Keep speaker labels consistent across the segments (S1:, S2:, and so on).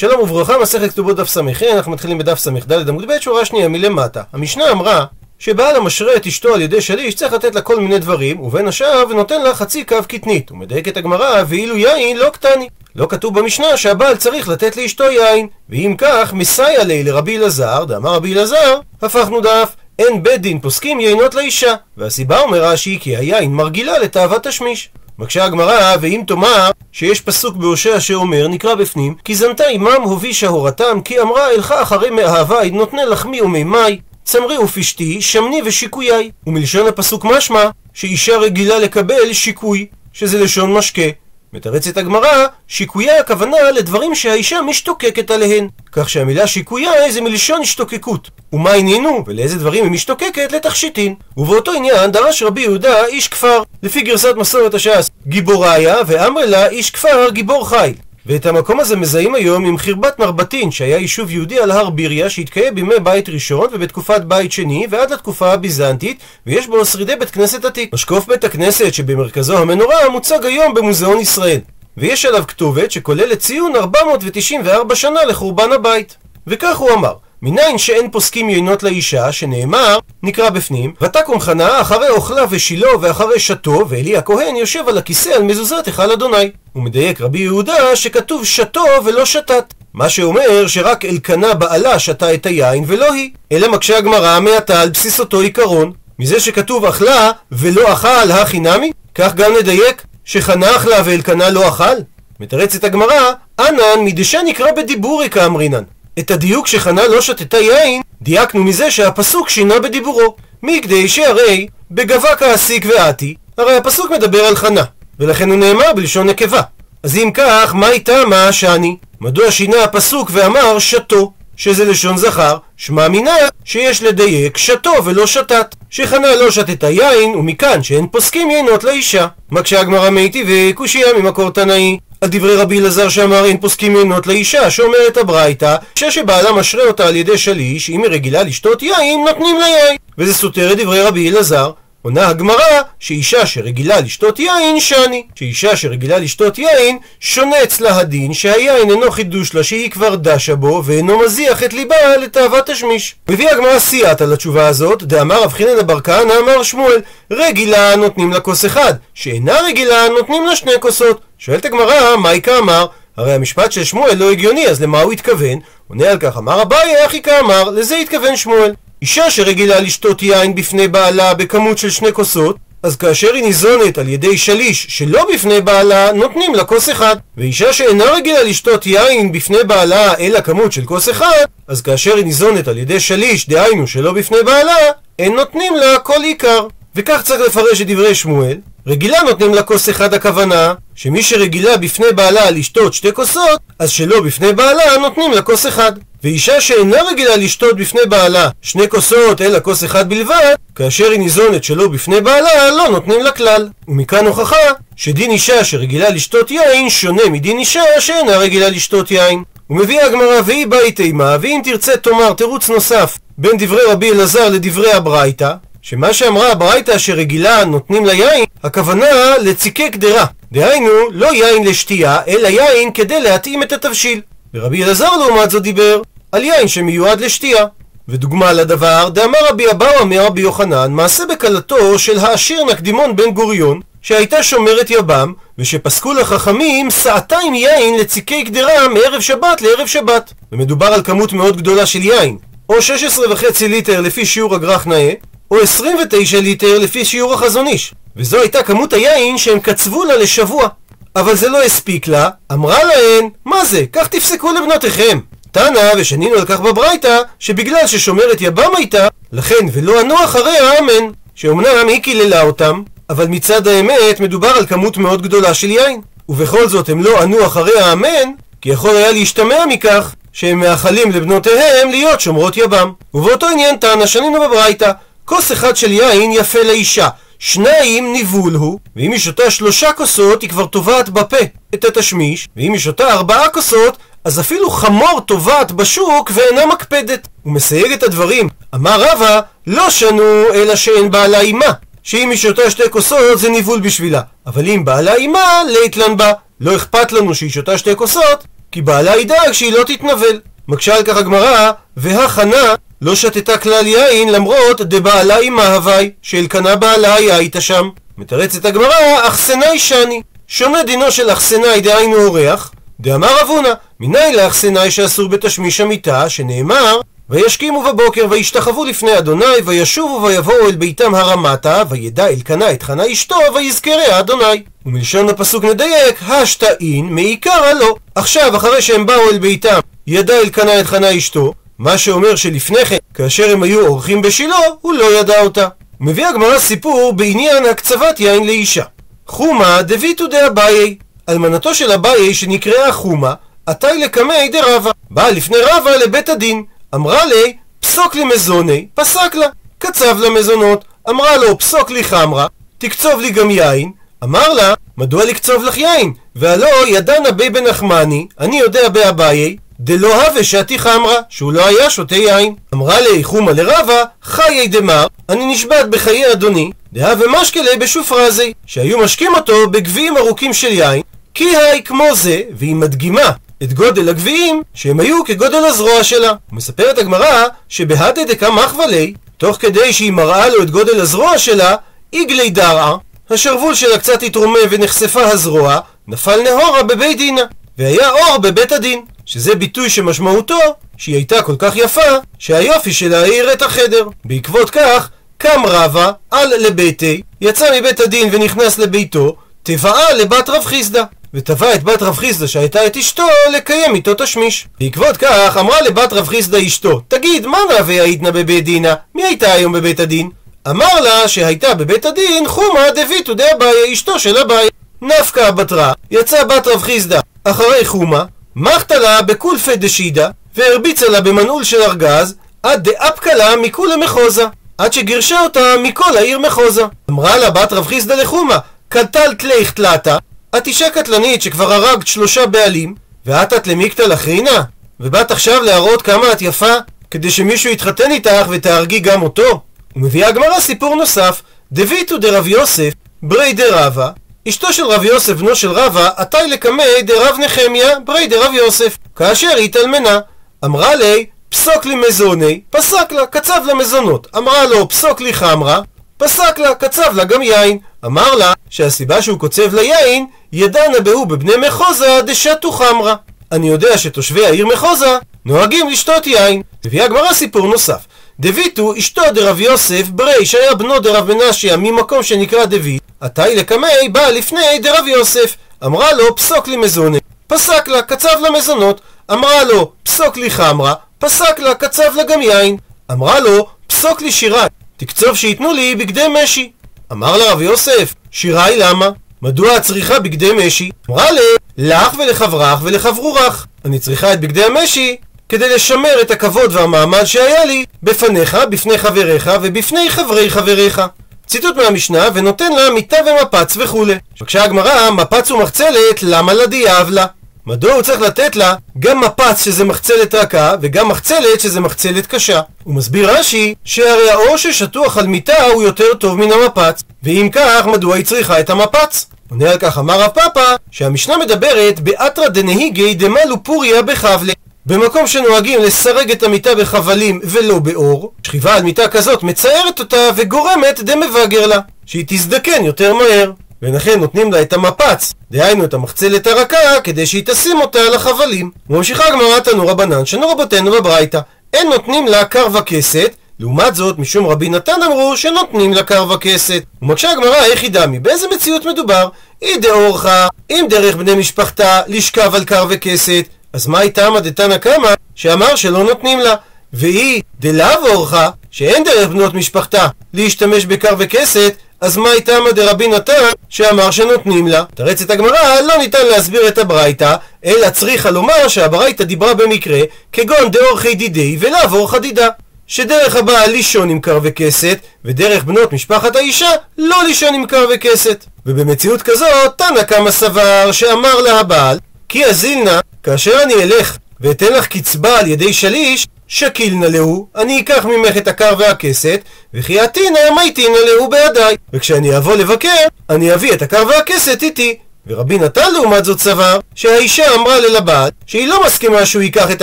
S1: שלום וברכה, מסכת כתובות דף ס"ה, אנחנו מתחילים בדף ס"ד עמוד ב', שורה שנייה מלמטה. המשנה אמרה שבעל המשרה את אשתו על ידי שליש צריך לתת לה כל מיני דברים, ובין השאר ונותן לה חצי קו קטנית. ומדייקת הגמרא, ואילו יין לא קטני. לא כתוב במשנה שהבעל צריך לתת לאשתו יין. ואם כך, מסייע לי לרבי אלעזר, דאמר רבי אלעזר, הפכנו דף. אין בית דין פוסקים יינות לאישה. והסיבה אומר רש"י כי היין מרגילה לתאוות תשמיש. מקשה הגמרא, ואם תאמר שיש פסוק בהושע שאומר, נקרא בפנים, כי זנתה עמם הובישה הורתם, כי אמרה אלך אחרי מאהבי, נותני לחמי ומימי, צמרי ופשתי, שמני ושיקויי. ומלשון הפסוק משמע, שאישה רגילה לקבל שיקוי, שזה לשון משקה. מתרצת הגמרא, שיקויה הכוונה לדברים שהאישה משתוקקת עליהן. כך שהמילה שיקויה זה מלשון השתוקקות. ומה עניינו, ולאיזה דברים היא משתוקקת? לתכשיטין. ובאותו עניין דרש רבי יהודה איש כפר. לפי גרסת מסורת הש"ס, גיבוריה, ואמר לה איש כפר גיבור חיל. ואת המקום הזה מזהים היום עם חרבת מרבטין, שהיה יישוב יהודי על הר ביריה, שהתקיים בימי בית ראשון ובתקופת בית שני ועד לתקופה הביזנטית, ויש בו שרידי בית כנסת עתיק. משקוף בית הכנסת שבמרכזו המנורה מוצג היום במוזיאון ישראל. ויש עליו כתובת שכוללת ציון 494 שנה לחורבן הבית. וכך הוא אמר מניין שאין פוסקים יינות לאישה, שנאמר, נקרא בפנים, ותקום חנה אחרי אוכלה ושילה ואחרי שתו, ואלי הכהן יושב על הכיסא על מזוזת היכל אדוני. הוא מדייק רבי יהודה שכתוב שתו ולא שתת. מה שאומר שרק אלקנה בעלה שתה את היין ולא היא. אלא מקשה הגמרא מעתה על בסיס אותו עיקרון. מזה שכתוב אכלה ולא אכל הכי נמי? כך גם נדייק שחנה אכלה ואלקנה לא אכל? מתרצת הגמרא, אנן מדשא נקרא בדיבורי כאמרינן. את הדיוק שחנה לא שתתה יין, דייקנו מזה שהפסוק שינה בדיבורו. מכדי שהרי בגבה כעסיק ועתי, הרי הפסוק מדבר על חנה, ולכן הוא נאמר בלשון נקבה. אז אם כך, מה איתה מה שאני? מדוע שינה הפסוק ואמר שתו, שזה לשון זכר, שמע מינה שיש לדייק שתו ולא שתת. שחנה לא שתתה יין, ומכאן שאין פוסקים יינות לאישה. מקשה הגמרא מיטיבי וקושייה ממקור תנאי. על דברי רבי אלעזר שאמר אין פוסקים יינות לאישה, שאומרת הברייתא, אישה משרה אותה על ידי שליש, אם היא רגילה לשתות יין, נותנים לה יין. וזה סותר את דברי רבי אלעזר. עונה הגמרא שאישה שרגילה לשתות יין שני. שאישה שרגילה לשתות יין שונה אצלה הדין שהיין אינו חידוש לה שהיא כבר דשה בו ואינו מזיח את ליבה לתאוות תשמיש. מביא הגמרא סייעת על התשובה הזאת דאמר רב חינן אבר כהנא אמר שמואל רגילה נותנים לה כוס אחד שאינה רגילה נותנים לה שני כוסות. שואלת הגמרא מייקה אמר הרי המשפט של שמואל לא הגיוני אז למה הוא התכוון? עונה על כך אמר אביי אחי כאמר? לזה התכוון שמואל אישה שרגילה לשתות יין בפני בעלה בכמות של שני כוסות, אז כאשר היא ניזונת על ידי שליש שלא בפני בעלה, נותנים לה כוס אחד. ואישה שאינה רגילה לשתות יין בפני בעלה אלא כמות של כוס אחד, אז כאשר היא ניזונת על ידי שליש, דהיינו שלא בפני בעלה, אין נותנים לה כל עיקר. וכך צריך לפרש את דברי שמואל. רגילה נותנים לה כוס אחד הכוונה, שמי שרגילה בפני בעלה לשתות שתי כוסות, אז שלא בפני בעלה נותנים לה כוס אחד. ואישה שאינה רגילה לשתות בפני בעלה שני כוסות אלא כוס אחד בלבד, כאשר היא ניזונת שלא בפני בעלה, לא נותנים לה כלל. ומכאן הוכחה שדין אישה שרגילה לשתות יין שונה מדין אישה שאינה רגילה לשתות יין. ומביאה הגמרא והיא באי תימה, ואם תרצה תאמר תירוץ נוסף בין דברי רבי אלעזר לדברי הברייתא, שמה שאמרה הברייתא שרגילה נותנים לה יין, הכוונה לציקי קדרה. דהיינו, לא יין לשתייה, אלא יין כדי להתאים את התבשיל. ורבי אלעזר לעומת זאת דיבר על יין שמיועד לשתייה. ודוגמה לדבר, דאמר רבי אבאו אמר רבי יוחנן, מעשה בקלתו של העשיר נקדימון בן גוריון, שהייתה שומרת יבם, ושפסקו לחכמים סעתיים יין לציקי קדרה מערב שבת לערב שבת. ומדובר על כמות מאוד גדולה של יין, או 16 וחצי ליטר לפי שיעור הגרח נאה, או 29 ליטר לפי שיעור החזון איש. וזו הייתה כמות היין שהם קצבו לה לשבוע. אבל זה לא הספיק לה, אמרה להן, מה זה, כך תפסקו לבנותיכם. תנא, ושנינו על כך בברייתא, שבגלל ששומרת יבם הייתה, לכן ולא ענו אחריה אמן. שאומנם היא קיללה אותם, אבל מצד האמת מדובר על כמות מאוד גדולה של יין. ובכל זאת הם לא ענו אחריה אמן, כי יכול היה להשתמע מכך שהם מאחלים לבנותיהם להיות שומרות יבם. ובאותו עניין תנא, שנינו בברייתא, כוס אחד של יין יפה לאישה, שניים ניבול הוא, ואם היא שותה שלושה כוסות היא כבר טובעת בפה את התשמיש, ואם היא שותה ארבעה כוסות אז אפילו חמור טובעת בשוק ואינה מקפדת. הוא מסייג את הדברים. אמר רבא, לא שנו אלא שאין בעלה אימה. שאם היא שותה שתי כוסות זה ניבול בשבילה. אבל אם בעלה אימה, ליתלן בה. לא אכפת לנו שהיא שותה שתי כוסות, כי בעלה ידאג שהיא לא תתנבל. מקשה על כך הגמרא, והחנה לא שתתה כלל יין למרות דבעלה עמה הווי, שאלקנה בעלה היה איתה שם. מתרצת הגמרא, אחסנאי שני. שונה דינו של אחסנאי דהיינו אורח, דאמר אבונה, מניין לאחסנאי שאסור בתשמיש המיטה, שנאמר וישכימו בבוקר וישתחוו לפני אדוני וישובו ויבואו אל ביתם הרמתה וידע אלקנה את חנה אשתו ויזכרה אדוני ומלשון הפסוק נדייק השתאין מעיקרא לא עכשיו אחרי שהם באו אל ביתם ידע אלקנה את חנה אשתו מה שאומר שלפני כן כאשר הם היו אורחים בשילה הוא לא ידע אותה מביא הגמרא סיפור בעניין הקצבת יין לאישה חומה דביתו דאביי אלמנתו של אביי שנקראה חומה עתי לקמי דרבה באה לפני רבה לבית הדין אמרה לי, פסוק לי מזוני, פסק לה. קצב לה מזונות, אמרה לו, פסוק לי חמרה, תקצוב לי גם יין. אמר לה, מדוע לקצוב לך יין? והלא ידענה בי בנחמני, אני יודע באביי, דלא הווה שעתי חמרה, שהוא לא היה שותה יין. אמרה לי, חומה לרבה, חיי דמר, אני נשבעת בחיי אדוני, דהווה משקלי בשופרזי, שהיו משקים אותו בגביעים ארוכים של יין, כי היי כמו זה, והיא מדגימה את גודל הגביעים, שהם היו כגודל הזרוע שלה. מספרת הגמרא שבהדה דקה מחוולי, תוך כדי שהיא מראה לו את גודל הזרוע שלה, איגלי דרעה, השרוול שלה קצת התרומם ונחשפה הזרוע, נפל נהורה בבית דינה, והיה אור בבית הדין, שזה ביטוי שמשמעותו שהיא הייתה כל כך יפה, שהיופי שלה האיר את החדר. בעקבות כך, קם רבא על לביתי, יצא מבית הדין ונכנס לביתו, תבעה לבת רב חיסדא. ותבע את בת רב חיסדא שהייתה את אשתו לקיים איתו תשמיש. בעקבות כך אמרה לבת רב חיסדא אשתו תגיד מה נאווה היתנה בבית דינה? מי הייתה היום בבית הדין? אמר לה שהייתה בבית הדין חומה דביתו דאביי אשתו של אביי נפקא בתרה יצא בת רב חיסדא אחרי חומה מחתה לה בקולפי דשידא והרביצה לה במנעול של ארגז עד דאפקה לה מכולי מחוזה עד שגירשה אותה מכל העיר מחוזה אמרה לה בת רב חיסדא לחומה קטל תלך תלתה את אישה קטלנית שכבר הרגת שלושה בעלים, ואת את למיקתא לחרינה? ובאת עכשיו להראות כמה את יפה, כדי שמישהו יתחתן איתך ותהרגי גם אותו? ומביאה הגמרא סיפור נוסף, דביתו דרב יוסף, ברי דרבה, אשתו של רב יוסף בנו של רבה, עתי לקמי דרב נחמיה, ברי דרב יוסף, כאשר היא התאלמנה. אמרה לי, פסוק לי מזוני, פסק לה, קצב לה מזונות. אמרה לו, פסוק לי חמרה, פסק לה, קצב לה גם יין. אמר לה שהסיבה שהוא קוצב ליין, ידענה בהו בבני מחוזה דשתו חמרה. אני יודע שתושבי העיר מחוזה נוהגים לשתות יין. מביאה הגמרא סיפור נוסף. דביתו אשתו דרב יוסף ברי שהיה בנו דרב מנשיה ממקום שנקרא דוד, עתי לקמי בא לפני דרב יוסף. אמרה לו פסוק לי מזונה. פסק לה, קצב לה מזונות. אמרה לו פסוק לי חמרה. פסק לה, קצב לה גם יין. אמרה לו פסוק לי שירה. תקצוב שייתנו לי בגדי משי. אמר לרב יוסף, שיראי למה? מדוע את צריכה בגדי משי? אמרה לי, לך ולחברך ולחברוך. אני צריכה את בגדי המשי כדי לשמר את הכבוד והמעמד שהיה לי בפניך, בפני חבריך ובפני חברי חבריך. ציטוט מהמשנה, ונותן לה מיטה ומפץ וכולי. בבקשה הגמרא, מפץ ומחצלת, למה לדיאבלה? מדוע הוא צריך לתת לה גם מפץ שזה מחצלת רכה וגם מחצלת שזה מחצלת קשה? הוא מסביר רש"י שהרי האור ששטוח על מיטה הוא יותר טוב מן המפץ ואם כך מדוע היא צריכה את המפץ? עונה על כך אמר רב פאפא שהמשנה מדברת באתרא דנהיגי דמלו פוריה בחבלה במקום שנוהגים לסרג את המיטה בחבלים ולא באור, שכיבה על מיטה כזאת מצערת אותה וגורמת דמבגר לה, שהיא תזדקן יותר מהר. ולכן נותנים לה את המפץ, דהיינו את המחצלת הרכה, כדי שהיא תשים אותה על החבלים. וממשיכה הגמרא תנו רבנן, שנו רבותינו בברייתא, אין נותנים לה קר וכסת, לעומת זאת, משום רבי נתן אמרו שנותנים לה קר וכסת. ומקשה הגמרא איך היא דמי, באיזה מציאות מדובר? אי דאורחה, אם דרך בני משפחתה לשכב על קר וכסת, אז מה הייתה תמא דתנא קמא שאמר שלא נותנים לה? והיא דלאו אורחה, שאין דרך בנות משפחתה להשתמש בקר וכסת, אז מה איתה דרבי נתן שאמר שנותנים לה? תרצת הגמרא לא ניתן להסביר את הברייתא, אלא צריכה לומר שהברייתא דיברה במקרה כגון דאורחי דידי ולעבור חדידה. שדרך הבעל לישון עם קר וכסת, ודרך בנות משפחת האישה לא לישון עם קר וכסת. ובמציאות כזאת, תנא קמא סבר שאמר לה הבעל, כי אזילנה, כאשר אני אלך ואתן לך קצבה על ידי שליש, שקילנה להו, אני אקח ממך את הקר והכסת, וכי עתינא מייטינא להו בידיי. וכשאני אבוא לבקר, אני אביא את הקר והכסת איתי. ורבי נתן לעומת זאת סבר שהאישה אמרה ללבעל שהיא לא מסכימה שהוא ייקח את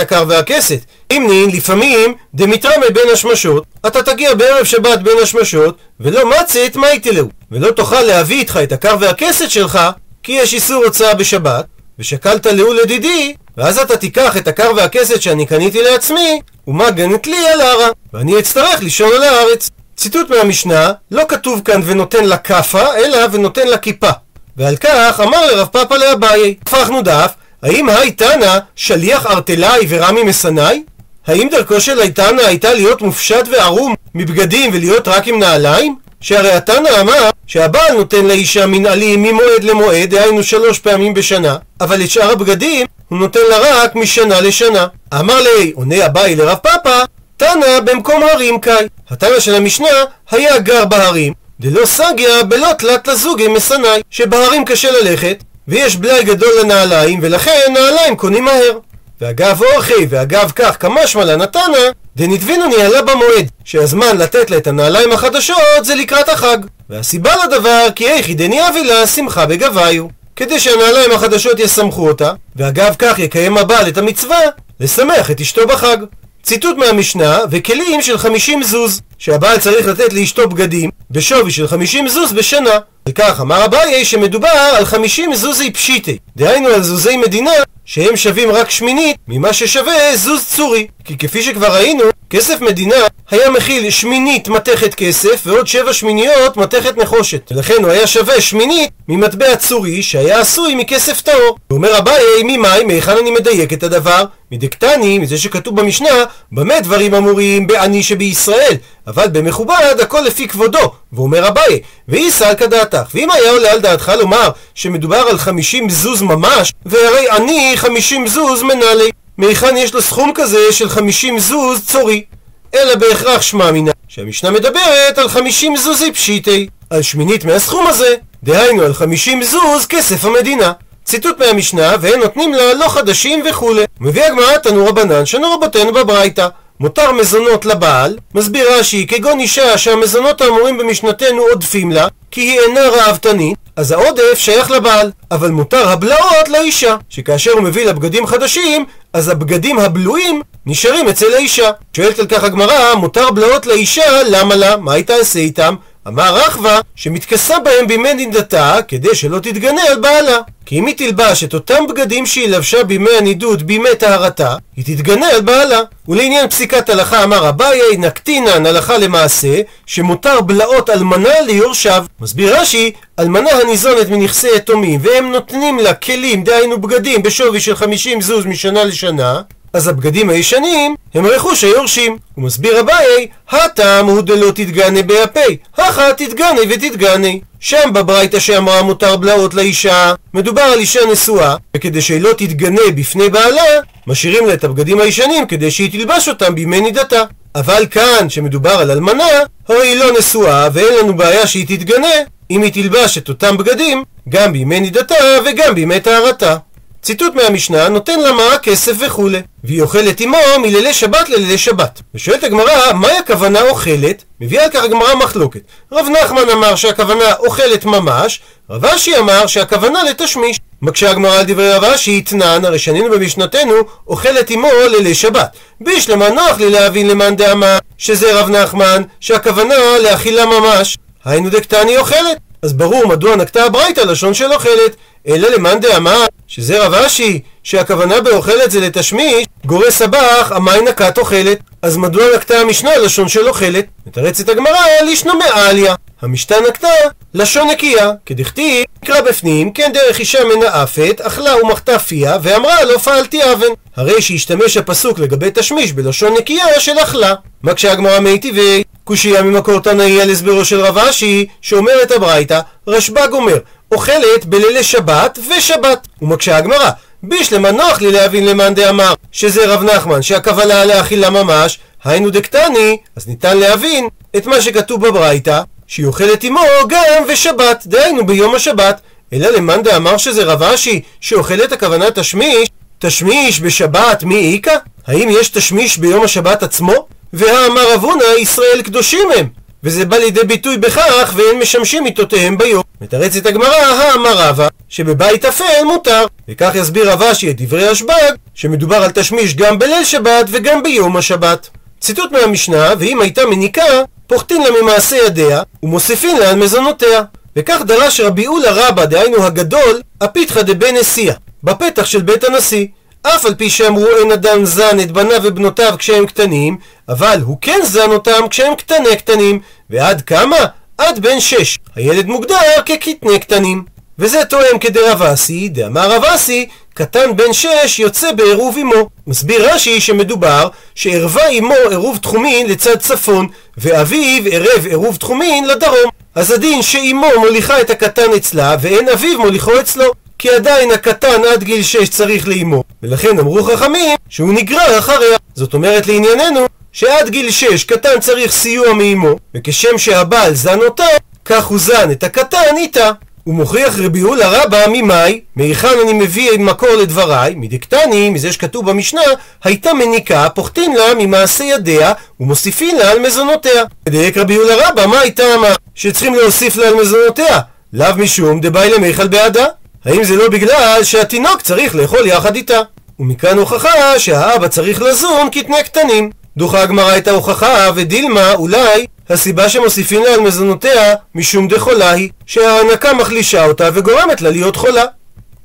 S1: הכר והכסת. אם נין לפעמים דמיתרמה בין השמשות, אתה תגיע בערב שבת בין השמשות ולא מצאת מה יתלהו, ולא תוכל להביא איתך את הכר והכסת שלך כי יש איסור הוצאה בשבת, ושקלת להו לדידי, ואז אתה תיקח את הכר והכסת שאני קניתי לעצמי, ומגנת לי על הרע, ואני אצטרך לישון על הארץ. ציטוט מהמשנה, לא כתוב כאן ונותן לה כאפה, אלא ונותן לה כיפה. ועל כך אמר לרב פאפא לאביי, הפכנו דף, האם היי תנא שליח ארטלאי ורמי מסנאי? האם דרכו של איתנא הייתה להיות מופשט וערום מבגדים ולהיות רק עם נעליים? שהרי התנא אמר שהבעל נותן לאישה מנעלים ממועד למועד, דהיינו שלוש פעמים בשנה, אבל את שאר הבגדים הוא נותן לה רק משנה לשנה. אמר לי, עונה אביי לרב פאפא, תנא במקום הרים קאי. התנא של המשנה היה גר בהרים, דלא סגיה בלא תלת לזוגי מסנאי, שבהרים קשה ללכת, ויש בלאי גדול לנעליים, ולכן נעליים קונים מהר. ואגב אורחי, ואגב כך כמשמע לנתנא, דנדבינו ניהלה במועד, שהזמן לתת לה את הנעליים החדשות זה לקראת החג. והסיבה לדבר, כי איכי דניאבי לה שמחה בגביו. כדי שהנעליים החדשות ישמחו אותה, ואגב כך יקיים הבעל את המצווה, לשמח את אשתו בחג. ציטוט מהמשנה, וכלים של 50 זוז, שהבעל צריך לתת לאשתו בגדים בשווי של 50 זוז בשנה. וכך אמר אביי שמדובר על 50 זוזי פשיטי, דהיינו על זוזי מדינה שהם שווים רק שמינית ממה ששווה זוז צורי. כי כפי שכבר ראינו, כסף מדינה היה מכיל שמינית מתכת כסף ועוד שבע שמיניות מתכת נחושת. ולכן הוא היה שווה שמינית ממטבע צורי שהיה עשוי מכסף טהור. ואומר אביי, ממאי, מהיכן אני מדייק את הדבר? מדקתני, מזה שכתוב במשנה, במה דברים אמורים בעני שבישראל, אבל במכובד הכל לפי כבודו. ואומר אביי, ואיסא כדעתך. ואם היה עולה על דעתך לומר שמדובר על חמישים זוז ממש, והרי אני חמישים זוז מנהלי. מהיכן יש לו סכום כזה של חמישים זוז צורי? אלא בהכרח שמע מינה, שהמשנה מדברת על חמישים זוזי פשיטי, על שמינית מהסכום הזה, דהיינו על חמישים זוז כסף המדינה. ציטוט מהמשנה, והם נותנים לה לא חדשים וכולי. מביא הגמרא תנו רבנן, שנו רבותינו בברייתא. מותר מזונות לבעל, מסביר רש"י, כגון אישה שהמזונות האמורים במשנתנו עודפים לה, כי היא אינה ראוותנית, אז העודף שייך לבעל, אבל מותר הבלעות לאישה, שכאשר הוא מביא לה בגדים חדשים, אז הבגדים הבלועים נשארים אצל האישה. שואלת על כך הגמרא, מותר בלעות לאישה, למה לה? מה היא תעשה איתם? אמר רחבה שמתכסה בהם בימי נידתה כדי שלא תתגנה על בעלה. כי אם היא תלבש את אותם בגדים שהיא לבשה בימי הנידוד בימי טהרתה, היא תתגנה על בעלה. ולעניין פסיקת הלכה אמר אביי נקטינן הלכה למעשה שמותר בלעות אלמנה ליורשיו. מסביר רש"י, אלמנה הניזונת מנכסי יתומים והם נותנים לה כלים, דהיינו בגדים, בשווי של 50 זוז משנה לשנה, אז הבגדים הישנים הם רכוש היורשים. הוא מסביר אביי, הטעם הוא דלא תתגנה באפי, הכה תתגנה ותתגנה. שם בברייתא שאמרה מותר בלעות לאישה, מדובר על אישה נשואה, וכדי שלא תתגנה בפני בעלה, משאירים לה את הבגדים הישנים כדי שהיא תלבש אותם בימי נידתה. אבל כאן, שמדובר על אלמנה, הרי היא לא נשואה ואין לנו בעיה שהיא תתגנה אם היא תלבש את אותם בגדים גם בימי נידתה וגם בימי טהרתה. ציטוט מהמשנה נותן לה מה כסף וכולי והיא אוכלת עמו מלילי שבת ללילי שבת. ושואלת הגמרא מהי הכוונה אוכלת? מביאה על כך הגמרא מחלוקת. רב נחמן אמר שהכוונה אוכלת ממש רב אשי אמר שהכוונה לתשמיש. מקשה הגמרא על דברי רב אשי אתנן הרי שנינו במשנתנו אוכלת עמו לילי שבת. בישלמה נוח לי להבין למאן דאמר שזה רב נחמן שהכוונה לאכילה ממש. היינו דקתני אוכלת אז ברור מדוע נקטה הברייתא לשון של אוכלת אלא למאן דאמר שזה רב אשי שהכוונה באוכלת זה לתשמיש גורס סבח המאי נקת אוכלת. אז מדוע נקטה המשנה לשון של אוכלת? מתרצת הגמרא לישנו מעליה המשתה נקטה לשון נקייה כדכתיב נקרא בפנים כן דרך אישה מנאפת אכלה ומחתה פיה ואמרה לא פעלתי אבן. הרי שהשתמש הפסוק לגבי תשמיש בלשון נקייה של אכלה. מקשה הגמרא מי טבעי קושייה ממקור תנאי על הסברו של רב אשי שאומרת הברייתא רשב"ג אומר אוכלת בלילי שבת ושבת. ומקשה הגמרא, בישלמה נוח לי להבין למאן דאמר שזה רב נחמן שהכוונה לאכילה ממש, היינו דקטני, אז ניתן להבין את מה שכתוב בברייתא, שהיא אוכלת עמו גם ושבת, דהיינו ביום השבת. אלא למאן דאמר שזה רב אשי שאוכלת הכוונה תשמיש, תשמיש בשבת מי איכא? האם יש תשמיש ביום השבת עצמו? והאמר אבונה ישראל קדושים הם וזה בא לידי ביטוי בכך ואין משמשים מיטותיהם ביום. מתרצת הגמרא, האמר רבא, שבבית אפל מותר. וכך יסביר רבשי את דברי השב"ג, שמדובר על תשמיש גם בליל שבת וגם ביום השבת. ציטוט מהמשנה, ואם הייתה מניקה, פוחתין לה ממעשה ידיה, ומוסיפין לה על מזונותיה. וכך דרש רבי אולה רבא, דהיינו הגדול, הפיתחא דבן נשיאה, בפתח של בית הנשיא. אף על פי שאמרו אין אדם זן את בניו ובנותיו כשהם קטנים, אבל הוא כן זן אותם כשהם קטני קטנים. ועד כמה? עד בן שש. הילד מוגדר כקטני קטנים. וזה תואם כדרב אסי, דאמר רב אסי, קטן בן שש יוצא בעירוב אמו. מסביר רש"י שמדובר שערבה אמו עירוב תחומין לצד צפון, ואביו ערב עירוב תחומין לדרום. אז הדין שאימו מוליכה את הקטן אצלה, ואין אביו מוליכו אצלו. כי עדיין הקטן עד גיל 6 צריך לאימו, ולכן אמרו חכמים שהוא נגרר אחריה. זאת אומרת לענייננו, שעד גיל 6 קטן צריך סיוע מאימו, וכשם שהבעל זן אותה, כך הוא זן את הקטן איתה. הוא מוכיח רבי הולה רבא ממאי, מהיכן אני מביא מקור לדבריי, מדקטני, מזה שכתוב במשנה, הייתה מניקה, פוחתין לה ממעשה ידיה, ומוסיפין לה על מזונותיה. מדייק רבי הולה רבא, מה הייתה אמר? שצריכים להוסיף לה על מזונותיה. לאו משום דבאי למיכל בעדה. האם זה לא בגלל שהתינוק צריך לאכול יחד איתה? ומכאן הוכחה שהאבא צריך לזון קטני קטנים. דוחה הגמרא את ההוכחה, ודילמה, אולי, הסיבה שמוסיפים לה על מזונותיה, משום דחולה היא, שההנקה מחלישה אותה וגורמת לה להיות חולה.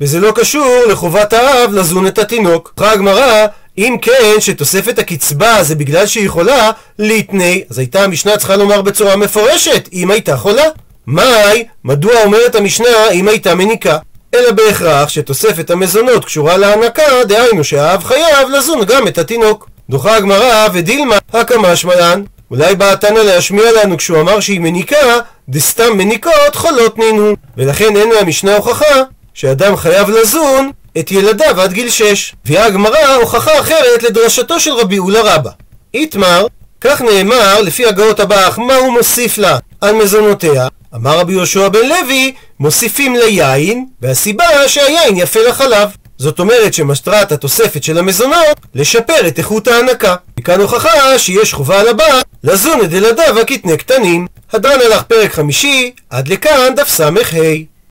S1: וזה לא קשור לחובת האב לזון את התינוק. דוחה הגמרא, אם כן, שתוספת הקצבה זה בגלל שהיא חולה, ליתני, אז הייתה המשנה צריכה לומר בצורה מפורשת, אם הייתה חולה. מאי, מדוע אומרת המשנה אם הייתה מניקה? אלא בהכרח שתוספת המזונות קשורה להנקה, דהיינו שהאב חייב לזון גם את התינוק. דוחה הגמרא ודילמה הקמה שמלן. אולי בא התנא להשמיע לנו כשהוא אמר שהיא מניקה, דסתם מניקות חולות נינו. ולכן אין מהמשנה הוכחה שאדם חייב לזון את ילדיו עד גיל שש. הביאה הגמרא הוכחה אחרת לדרשתו של רבי אולה רבא. איתמר, כך נאמר לפי הגאות הבאח, מה הוא מוסיף לה על מזונותיה? אמר רבי יהושע בן לוי, מוסיפים ליין, והסיבה שהיין יפה לחלב. זאת אומרת שמטרת התוספת של המזונות לשפר את איכות ההנקה. מכאן הוכחה שיש חובה על הבא לזון את ילדיו הקטני קטנים. הדרן הלך פרק חמישי, עד לכאן דף ס"ה.